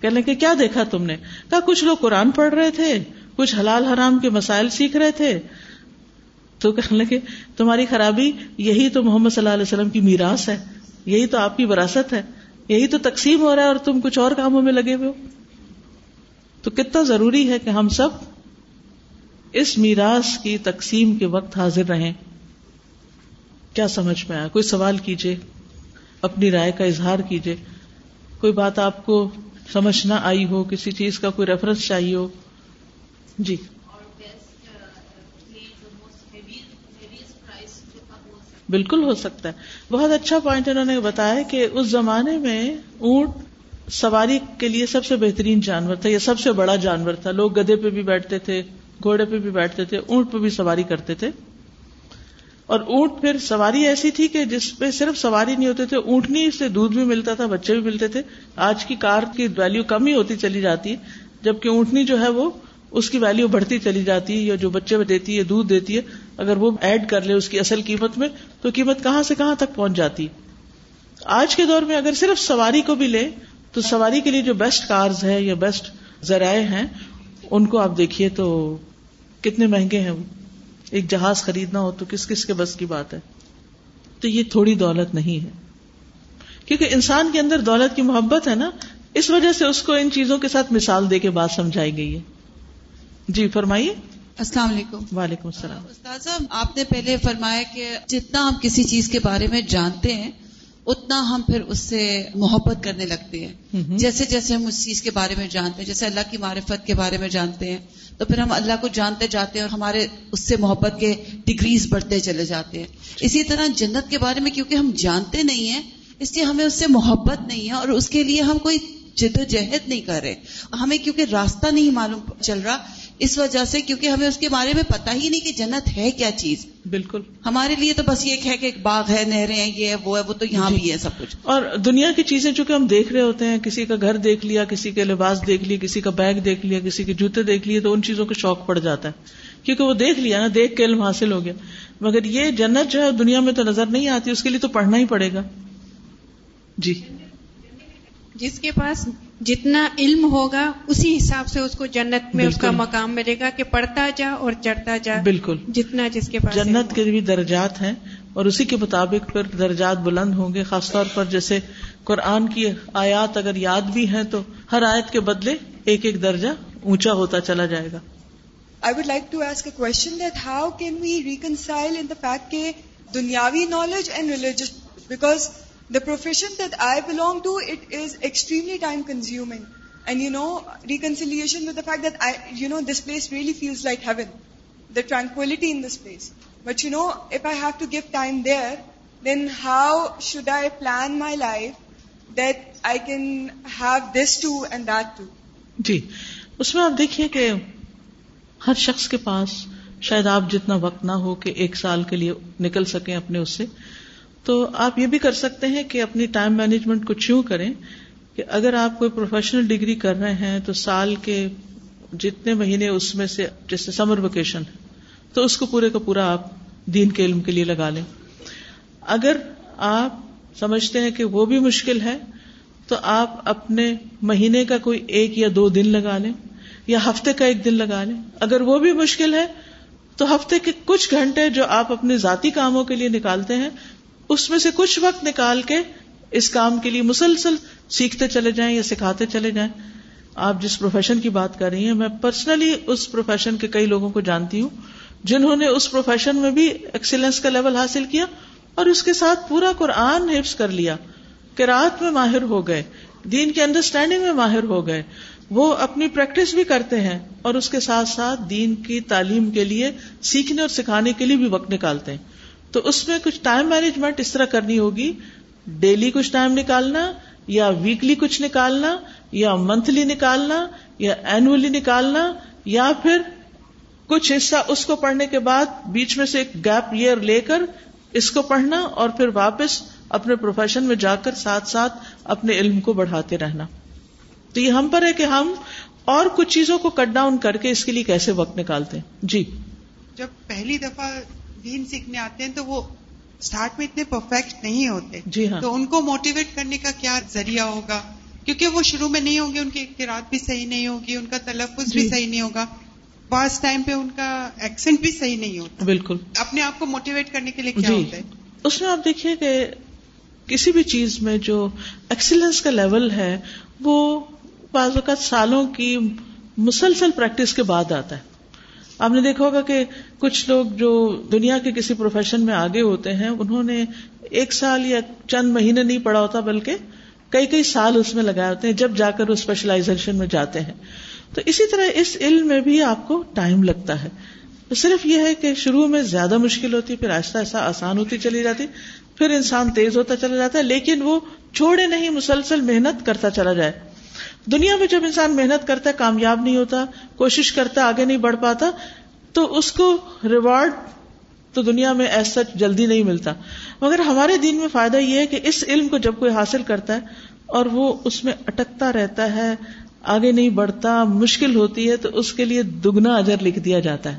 کہنے کہ کیا دیکھا تم نے؟ کہا، کچھ لوگ قرآن پڑھ رہے تھے، کچھ حلال حرام کے مسائل سیکھ رہے تھے۔ تو کہنے لگے، تمہاری خرابی یہی تو محمد صلی اللہ علیہ وسلم کی میراث ہے، یہی تو آپ کی وراثت ہے، یہی تو تقسیم ہو رہا ہے اور تم کچھ اور کاموں میں لگے ہوئے ہو۔ تو کتنا ضروری ہے کہ ہم سب اس میراث کی تقسیم کے وقت حاضر رہیں۔ کیا سمجھ میں آیا؟ کوئی سوال کیجیے اپنی رائے کا اظہار کیجیے کوئی بات آپ کو سمجھ نہ آئی ہو، کسی چیز کا کوئی ریفرنس چاہیے ہو۔ جی۔ بالکل ہو سکتا ہے۔ بہت اچھا پوائنٹ انہوں نے بتایا کہ اس زمانے میں اونٹ سواری کے لیے سب سے بہترین جانور تھا یا سب سے بڑا جانور تھا۔ لوگ گدے پہ بھی بیٹھتے تھے، گھوڑے پہ بھی بیٹھتے تھے، اونٹ پہ بھی سواری کرتے تھے۔ اور اونٹ پھر سواری ایسی تھی کہ جس پہ صرف سواری نہیں ہوتے تھے اونٹنی سے دودھ بھی ملتا تھا، بچے بھی ملتے تھے۔ آج کی کار کی ویلو کم ہی ہوتی چلی جاتی، جبکہ اونٹنی جو ہے وہ، اس کی ویلو بڑھتی چلی جاتی ہے یا جو بچے دیتی ہے، دودھ دیتی ہے، اگر وہ ایڈ کر لے اس کی اصل قیمت میں، تو قیمت کہاں سے کہاں تک پہنچ جاتی۔ آج کے دور میں اگر صرف سواری کو بھی لے تو سواری کے لیے جو بیسٹ کارز ہے یا بیسٹ ذرائع ہیں ان کو آپ دیکھیے تو کتنے مہنگے ہیں۔ وہ ایک جہاز خریدنا ہو تو کس کس کے بس کی بات ہے؟ تو یہ تھوڑی دولت نہیں ہے۔ کیونکہ انسان کے اندر دولت کی محبت ہے نا اس وجہ سے اس کو ان چیزوں کے ساتھ مثال دے کے بات سمجھائی گئی ہے۔ جی فرمائیے۔ السلام علیکم۔ وعلیکم السلام۔ استاذ آپ نے پہلے فرمایا کہ جتنا ہم کسی چیز کے بارے میں جانتے ہیں اتنا ہم پھر اس سے محبت کرنے لگتے ہیں۔ جیسے جیسے ہم اس چیز کے بارے میں جانتے ہیں جیسے اللہ کی معرفت کے بارے میں جانتے ہیں تو پھر ہم اللہ کو جانتے جاتے ہیں اور ہمارے اس سے محبت کے ڈگریز بڑھتے چلے جاتے ہیں۔ اسی طرح جنت کے بارے میں کیونکہ ہم جانتے نہیں ہیں اس لیے ہمیں اس سے محبت نہیں ہے اور اس کے لیے ہم کوئی جد و جہد نہیں کر رہے۔ ہمیں کیونکہ راستہ نہیں معلوم چل رہا اس وجہ سے کیونکہ ہمیں اس کے بارے میں پتا ہی نہیں کہ جنت ہے کیا چیز۔ بالکل۔ ہمارے لیے تو بس یہ ہے کہ ایک باغ ہے نہریں ہیں یہ ہے وہ ہے وہ تو یہاں بھی ہے سب کچھ۔ اور دنیا کی چیزیں چونکہ ہم دیکھ رہے ہوتے ہیں کسی کا گھر دیکھ لیا کسی کے لباس دیکھ لیا کسی کا بیگ دیکھ لیا کسی کے جوتے دیکھ لیے تو ان چیزوں کا شوق پڑ جاتا ہے۔ کیونکہ وہ دیکھ لیا نا دیکھ کے علم حاصل ہو گیا۔ مگر یہ جنت جو ہے دنیا میں تو نظر نہیں آتی اس کے لیے تو پڑھنا ہی پڑے گا۔ جی۔ جس کے پاس جتنا علم ہوگا اسی حساب سے اس کو جنت میں اس کا مقام ملے گا کہ پڑھتا جا اور چڑھتا جا بالکل۔ جتنا جس کے پاس جنت کے بھی درجات ہیں اور اسی کے مطابق پھر درجات بلند ہوں گے خاص طور پر جیسے قرآن کی آیات اگر یاد بھی ہیں تو ہر آیت کے بدلے ایک ایک درجہ اونچا ہوتا چلا جائے گا۔ I would like to ask a question that how can we reconcile in the fact کہ دنیاوی knowledge and religious because the profession that I belong to it is extremely time consuming and you know reconciliation with the fact that you know this place really feels like heaven the tranquillity in this place but you know if I have to give time there then how should I plan my life that I can have this too and that too جی اس میں آپ دیکھیے کہ ہر شخص کے پاس شاید آپ جتنا وقت نہ ہو کہ ایک سال کے لیے نکل سکیں اپنے اس سے تو آپ یہ بھی کر سکتے ہیں کہ اپنی ٹائم مینجمنٹ کو یوں کریں کہ اگر آپ کوئی پروفیشنل ڈگری کر رہے ہیں تو سال کے جتنے مہینے اس میں سے جیسے سمر ویکیشن تو اس کو پورے کا پورا آپ دین کے علم کے لیے لگا لیں۔ اگر آپ سمجھتے ہیں کہ وہ بھی مشکل ہے، تو آپ اپنے مہینے کا کوئی ایک یا دو دن لگا لیں یا ہفتے کا ایک دن لگا لیں۔ اگر وہ بھی مشکل ہے، تو ہفتے کے کچھ گھنٹے جو آپ اپنے ذاتی کاموں کے لیے نکالتے ہیں اس میں سے کچھ وقت نکال کے اس کام کے لیے مسلسل سیکھتے چلے جائیں یا سکھاتے چلے جائیں۔ آپ جس پروفیشن کی بات کر رہی ہیں، میں پرسنلی اس پروفیشن کے کئی لوگوں کو جانتی ہوں جنہوں نے اس پروفیشن میں بھی ایکسیلنس کا لیول حاصل کیا اور اس کے ساتھ پورا قرآن حفظ کر لیا کہ رات میں ماہر ہو گئے، دین کے انڈرسٹینڈنگ میں ماہر ہو گئے۔ وہ اپنی پریکٹس بھی کرتے ہیں اور اس کے ساتھ ساتھ دین کی تعلیم کے لیے، سیکھنے اور سکھانے کے لیے بھی وقت نکالتے ہیں۔ تو اس میں کچھ ٹائم مینجمنٹ اس طرح کرنی ہوگی۔ ڈیلی کچھ ٹائم نکالنا یا ویکلی کچھ نکالنا یا منتھلی نکالنا یا اینولی نکالنا یا پھر کچھ حصہ اس کو پڑھنے کے بعد بیچ میں سے ایک گیپ ایئر لے کر اس کو پڑھنا اور پھر واپس اپنے پروفیشن میں جا کر ساتھ ساتھ اپنے علم کو بڑھاتے رہنا۔ تو یہ ہم پر ہے کہ ہم اور کچھ چیزوں کو کٹ ڈاؤن کر کے اس کے لیے کیسے وقت نکالتے ہیں۔ جی۔ جب پہلی دفعہ دین سیکھنے آتے ہیں تو وہ اسٹارٹ میں اتنے پرفیکٹ نہیں ہوتے۔ جی ہاں۔ تو ان کو موٹیویٹ کرنے کا کیا ذریعہ ہوگا؟ کیونکہ وہ شروع میں نہیں ہوں گے ان کی اختیارات بھی صحیح نہیں ہوگی ان کا تلفظ بھی جی۔ صحیح نہیں ہوگا۔ بعض ٹائم پہ ان کا ایکسنٹ بھی صحیح نہیں ہوتا۔ بالکل۔ اپنے آپ کو موٹیویٹ کرنے کے لیے کیا جی۔ ہوتا ہے؟ اس میں آپ دیکھیے کہ کسی بھی چیز میں جو ایکسیلنس کا لیول ہے وہ بعض اوقات سالوں کی مسلسل پریکٹس کے بعد آتا ہے۔ آپ نے دیکھا ہوگا کہ کچھ لوگ جو دنیا کے کسی پروفیشن میں آگے ہوتے ہیں، انہوں نے ایک سال یا چند مہینے نہیں پڑھا ہوتا، بلکہ کئی کئی سال اس میں لگائے ہوتے ہیں جب جا کر وہ اسپیشلائزیشن میں جاتے ہیں۔ تو اسی طرح اس علم میں بھی آپ کو ٹائم لگتا ہے۔ صرف یہ ہے کہ شروع میں زیادہ مشکل ہوتی، پھر آہستہ آہستہ آسان ہوتی چلی جاتی، پھر انسان تیز ہوتا چلا جاتا ہے، لیکن وہ چھوڑے نہیں، مسلسل محنت کرتا چلا جائے۔ دنیا میں جب انسان محنت کرتا ہے، کامیاب نہیں ہوتا، کوشش کرتا آگے نہیں بڑھ پاتا، تو اس کو ریوارڈ تو دنیا میں ایسا جلدی نہیں ملتا۔ مگر ہمارے دین میں فائدہ یہ ہے کہ اس علم کو جب کوئی حاصل کرتا ہے اور وہ اس میں اٹکتا رہتا ہے، آگے نہیں بڑھتا، مشکل ہوتی ہے، تو اس کے لیے دگنا اجر لکھ دیا جاتا ہے۔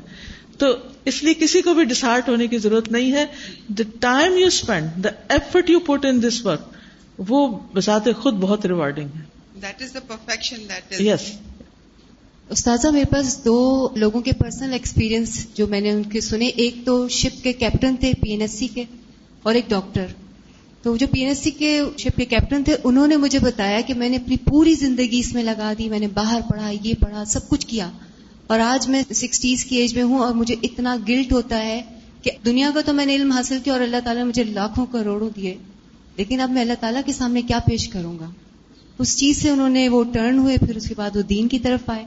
تو اس لیے کسی کو بھی ڈسہارٹ ہونے کی ضرورت نہیں ہے۔ The time you spend the effort you put in this work وہ بسات خود بہت ریوارڈنگ ہے۔ دیٹ از دا پرفیکشن یس استاذہ میرے پاس دو لوگوں کے پرسنل ایکسپیرینس جو میں نے ان کے سنے۔ ایک تو شپ کے کیپٹن تھے پی این ایس سی کے اور ایک ڈاکٹر تو جو پی این ایس سی کے شپ کے کیپٹن تھے انہوں نے مجھے بتایا کہ میں نے اپنی پوری زندگی اس میں لگا دی۔ میں نے باہر پڑھا یہ پڑھا سب کچھ کیا۔ اور آج میں سکسٹیز کی ایج میں ہوں اور مجھے اتنا گلٹ ہوتا ہے کہ دنیا کا تو میں نے علم حاصل کیا اور اللہ تعالیٰ نے مجھے لاکھوں کروڑوں دیے۔ لیکن اب میں اللہ تعالیٰ کے سامنے کیا پیش کروں گا؟ اس چیز سے انہوں نے وہ ٹرن ہوئے، پھر اس کے بعد وہ دین کی طرف آئے۔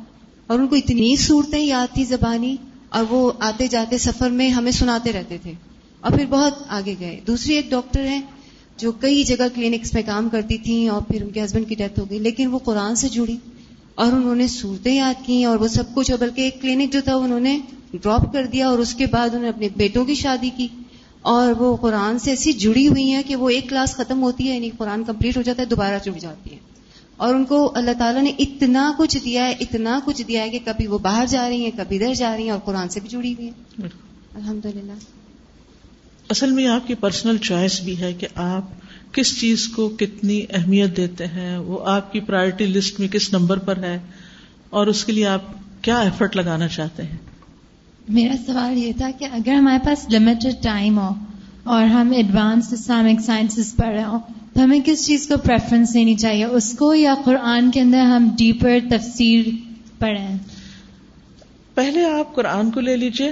اور ان کو اتنی صورتیں یاد تھی زبانی، اور وہ آتے جاتے سفر میں ہمیں سناتے رہتے تھے۔ اور پھر بہت آگے گئے۔ دوسری ایک ڈاکٹر ہیں جو کئی جگہ کلینکس میں کام کرتی تھیں، اور پھر ان کے ہسبینڈ کی ڈیتھ ہو گئی، لیکن وہ قرآن سے جڑی۔ اور انہوں نے صورتیں یاد کی اور وہ سب کچھ بلکہ ایک کلینک جو تھا، انہوں نے ڈراپ کر دیا، اور اس کے بعد انہوں نے اپنے بیٹوں کی شادی کی۔ اور وہ قرآن سے ایسی جڑی ہوئی ہیں کہ وہ ایک کلاس ختم ہوتی ہے یعنی قرآن کمپلیٹ ہو جاتا ہے، دوبارہ جڑ جاتی ہے۔ اور ان کو اللہ تعالیٰ نے اتنا کچھ دیا ہے اتنا کچھ دیا ہے کہ کبھی وہ باہر جا رہی ہیں کبھی ادھر جا رہی ہیں اور قرآن سے بھی جڑی ہوئی ہیں۔ الحمد للہ اصل میں آپ کی پرسنل چوائس بھی ہے کہ آپ کس چیز کو کتنی اہمیت دیتے ہیں وہ آپ کی پرائرٹی لسٹ میں کس نمبر پر ہے اور اس کے لیے آپ کیا ایفرٹ لگانا چاہتے ہیں؟ میرا سوال یہ تھا کہ اگر ہمارے پاس لمیٹڈ ٹائم ہو اور ہم ایڈوانس اسلامک سائنسز پڑھ رہے ہوں تو ہمیں کس چیز کو پریفرنس دینی چاہیے؟ اس کو یا قرآن کے اندر ہم ڈیپر تفسیر پڑھیں؟ پہلے آپ قرآن کو لے لیجیے،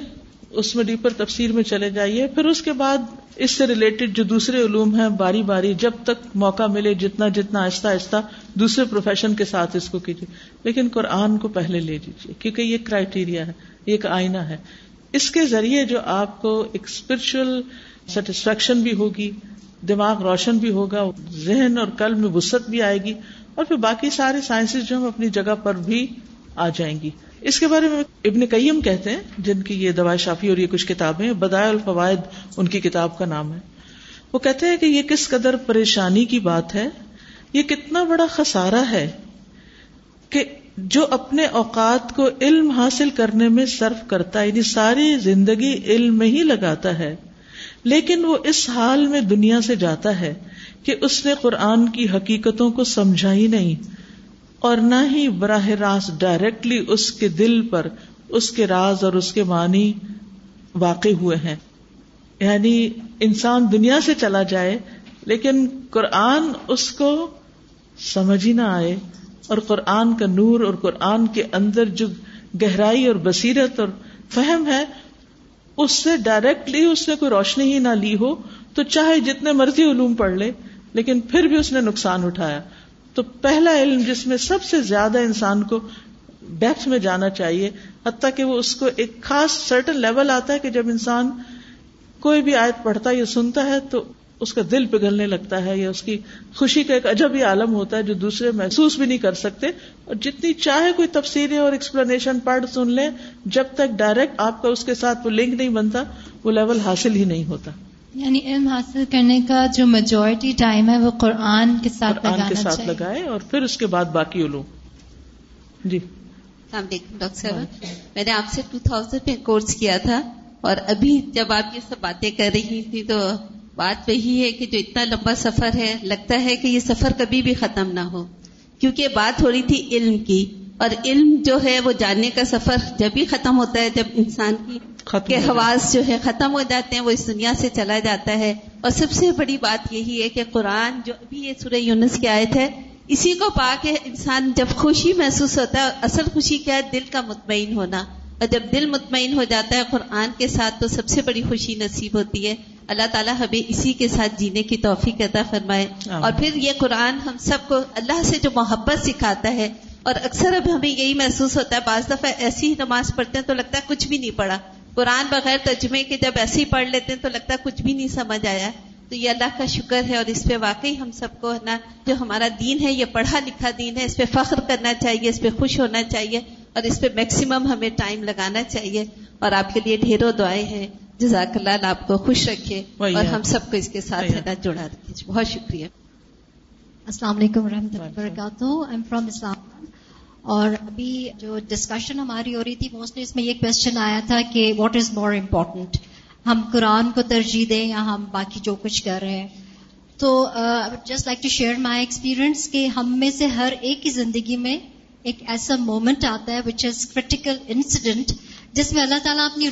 اس میں ڈیپر تفسیر میں چلے جائیے، پھر اس کے بعد اس سے ریلیٹڈ جو دوسرے علوم ہیں، باری باری جب تک موقع ملے، جتنا جتنا آہستہ آہستہ دوسرے پروفیشن کے ساتھ اس کو کیجیے لیکن قرآن کو پہلے لے لیجیے کیونکہ یہ کرائٹیریا ہے، یہ ایک آئینہ ہے۔ اس کے ذریعے جو آپ کو ایک اسپرچل سیٹسفیکشن بھی ہوگی دماغ روشن بھی ہوگا، ذہن اور کل میں وسط بھی آئے گی، اور پھر باقی سارے سائنس جو ہم اپنی جگہ پر بھی آ جائیں گی۔ اس کے بارے میں ابن قیم کہتے ہیں، جن کی یہ دوا شافی اور یہ کچھ کتابیں بدائے الفوائد ان کی کتاب کا نام ہے۔ وہ کہتے ہیں کہ یہ کس قدر پریشانی کی بات ہے، یہ کتنا بڑا خسارہ ہے کہ جو اپنے اوقات کو علم حاصل کرنے میں صرف کرتا ہے یعنی ساری زندگی علم میں ہی لگاتا ہے۔ لیکن وہ اس حال میں دنیا سے جاتا ہے کہ اس نے قرآن کی حقیقتوں کو سمجھا ہی نہیں اور نہ ہی براہ راست ڈائریکٹلی اس کے دل پر اس کے راز اور اس کے معنی واقع ہوئے ہیں۔ یعنی انسان دنیا سے چلا جائے لیکن قرآن اس کو سمجھ ہی نہ آئے اور قرآن کا نور اور قرآن کے اندر جو گہرائی اور بصیرت اور فہم ہے اس سے ڈائریکٹلی اس نے کوئی روشنی ہی نہ لی ہو، تو چاہے جتنے مرضی علوم پڑھ لے، لیکن پھر بھی اس نے نقصان اٹھایا۔ تو پہلا علم جس میں سب سے زیادہ انسان کو ڈیپتھ میں جانا چاہیے، حتیٰ کہ وہ اس کو ایک خاص سرٹن لیول آتا ہے کہ جب انسان کوئی بھی آیت پڑھتا یا سنتا ہے، تو اس کا دل پگھلنے لگتا ہے یا اس کی خوشی کا ایک عجب ہی عالم ہوتا ہے جو دوسرے محسوس بھی نہیں کر سکتے۔ اور جتنی چاہے کوئی تفصیلیں اور ایکسپلینیشن پڑھ سن لیں جب تک ڈائریکٹ آپ کا اس کے ساتھ وہ لنک نہیں بنتا وہ لیول حاصل ہی نہیں ہوتا۔ یعنی علم حاصل کرنے کا جو میجورٹی ٹائم ہے وہ قرآن کے ساتھ قرآن کے ساتھ لگائے اور پھر اس کے بعد باقی علوم۔ جی۔ السلام علیکم ڈاکٹر صاحب میں نے آپ سے ٹو تھاؤزینڈ میں کورس کیا تھا اور ابھی جب آپ یہ سب باتیں کر رہی تھی تو بات وہی ہے کہ جو اتنا لمبا سفر ہے لگتا ہے کہ یہ سفر کبھی بھی ختم نہ ہو۔ کیونکہ بات ہو رہی تھی علم کی اور علم جو ہے وہ جاننے کا سفر جب ہی ختم ہوتا ہے جب انسان کی کے حواس جو ہے ختم ہو جاتے ہیں وہ اس دنیا سے چلا جاتا ہے۔ اور سب سے بڑی بات یہی ہے کہ قرآن جو ابھی یہ سورہ یونس کی آیت ہے اسی کو پا کے انسان جب خوشی محسوس ہوتا ہے اصل خوشی کیا ہے؟ دل کا مطمئن ہونا۔ اور جب دل مطمئن ہو جاتا ہے قرآن کے ساتھ تو سب سے بڑی خوشی نصیب ہوتی ہے۔ اللہ تعالیٰ ہمیں اسی کے ساتھ جینے کی توفیق عطا فرمائے۔ اور پھر یہ قرآن ہم سب کو اللہ سے جو محبت سکھاتا ہے اور اکثر اب ہمیں یہی محسوس ہوتا ہے بعض دفعہ ایسی ہی نماز پڑھتے ہیں تو لگتا ہے کچھ بھی نہیں پڑھا۔ قرآن بغیر ترجمے کے جب ایسے ہی پڑھ لیتے ہیں تو لگتا ہے کچھ بھی نہیں سمجھ آیا۔ تو یہ اللہ کا شکر ہے اور اس پہ واقعی ہم سب کو نا جو ہمارا دین ہے یہ پڑھا لکھا دین ہے اس پہ فخر کرنا چاہیے اس پہ خوش ہونا چاہیے اور اس پہ میکسیمم ہمیں ٹائم لگانا چاہیے۔ اور آپ کے لیے ڈھیروں دعائیں ہیں۔ جزاک اللہ آپ کو خوش رکھے اور ہم سب کو اس کے ساتھ ہے۔ نا جڑا رکھے بہت شکریہ۔ السلام علیکم و رحمۃ اللہ وبرکاتہ۔ اور ابھی جو ڈسکشن ہماری ہو رہی تھی موسٹلی اس میں یہ کوشچن آیا تھا کہ واٹ از مور امپورٹنٹ ہم قرآن کو ترجیح دیں یا ہم باقی جو کچھ کر رہے ہیں؟ تو just like to share my experience کہ ہم میں سے ہر ایک کی زندگی میں ایک ایسا مومنٹ آتا ہے وچ از کریٹیکل انسیڈنٹ جس میں اللہ تعالیٰ اپنی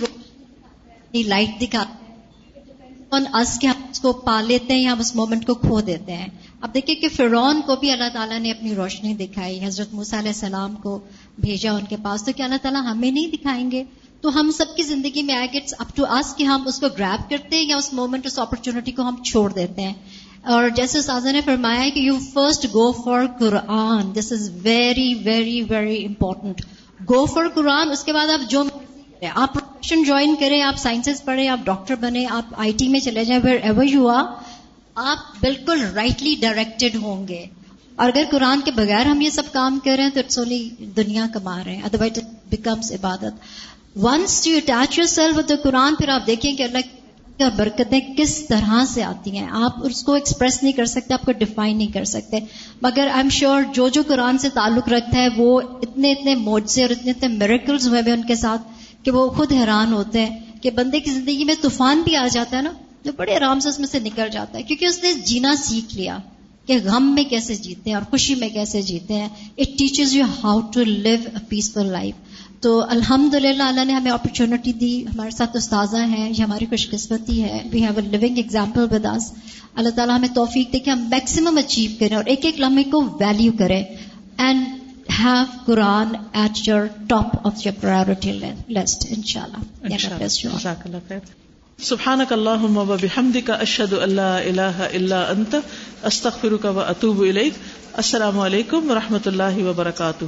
اپنی لائٹ دکھاتے ہیں اس کے ہم اس کو پا لیتے ہیں یا ہم اس مومنٹ کو کھو دیتے ہیں۔ اب دیکھیں کہ فرعون کو بھی اللہ تعالیٰ نے اپنی روشنی دکھائی، حضرت موسیٰ علیہ السلام کو بھیجا ان کے پاس۔ تو کیا اللہ تعالیٰ ہمیں نہیں دکھائیں گے؟ تو ہم سب کی زندگی میں آئے گیٹس اپ ٹو آس کہ ہم اس کو گریب کرتے ہیں یا اس مومنٹ اس اپرچونٹی کو ہم چھوڑ دیتے ہیں۔ اور جیسے سازا نے فرمایا کہ you first go for Quran this is very very very important go for Quran اس کے بعد آپ جو آپ پروفیشن جوائن کریں، آپ سائنسز پڑھیں، آپ ڈاکٹر بنے آپ آئی ٹی میں چلے جائیں ویئر ایور یو آر آپ بالکل رائٹلی ڈائریکٹڈ ہوں گے۔ اور اگر قرآن کے بغیر ہم یہ سب کام کر رہے ہیں، تو اٹس اونلی دنیا کما رہے ہیں۔ ادروائز اٹ بیکمس عبادت۔ Once you attach yourself with Quran پھر آپ دیکھیں کہ اللہ کی برکتیں کس طرح سے آتی ہیں۔ آپ اس کو ایکسپریس نہیں کر سکتے، آپ کو ڈیفائن نہیں کر سکتے۔ مگر آئی ایم شیور جو جو قرآن سے تعلق رکھتا ہے، وہ اتنے اتنے موجے اور اتنے اتنے میریکلز ہوئے ہوئے ان کے ساتھ۔ کہ وہ خود حیران ہوتے ہیں کہ بندے کی زندگی میں طوفان بھی آ جاتا ہے نا، جو بڑے آرام سے اس میں سے نکل جاتا ہے، کیونکہ اس نے جینا سیکھ لیا کہ غم میں کیسے جیتے ہیں اور خوشی میں کیسے جیتے ہیں۔ It teaches you how to live a peaceful life تو الحمد للہ اللہ نے ہمیں اپرچونٹی دی، ہمارے ساتھ استاذہ ہیں، یہ ہماری خوش قسمتی ہے۔ We have a living example with us اللہ تعالیٰ ہمیں توفیق دے کہ ہم میکسیمم اچیو کریں اور ایک ایک لمحے کو ویلیو کریں۔ And Quran at your top of your priority list ان شاء اللہ سبحانك اللهم وبحمدك اشهد ان لا اله الا انت استغفرك واتوب اليك السلام علیکم و رحمۃ اللہ وبرکاتہ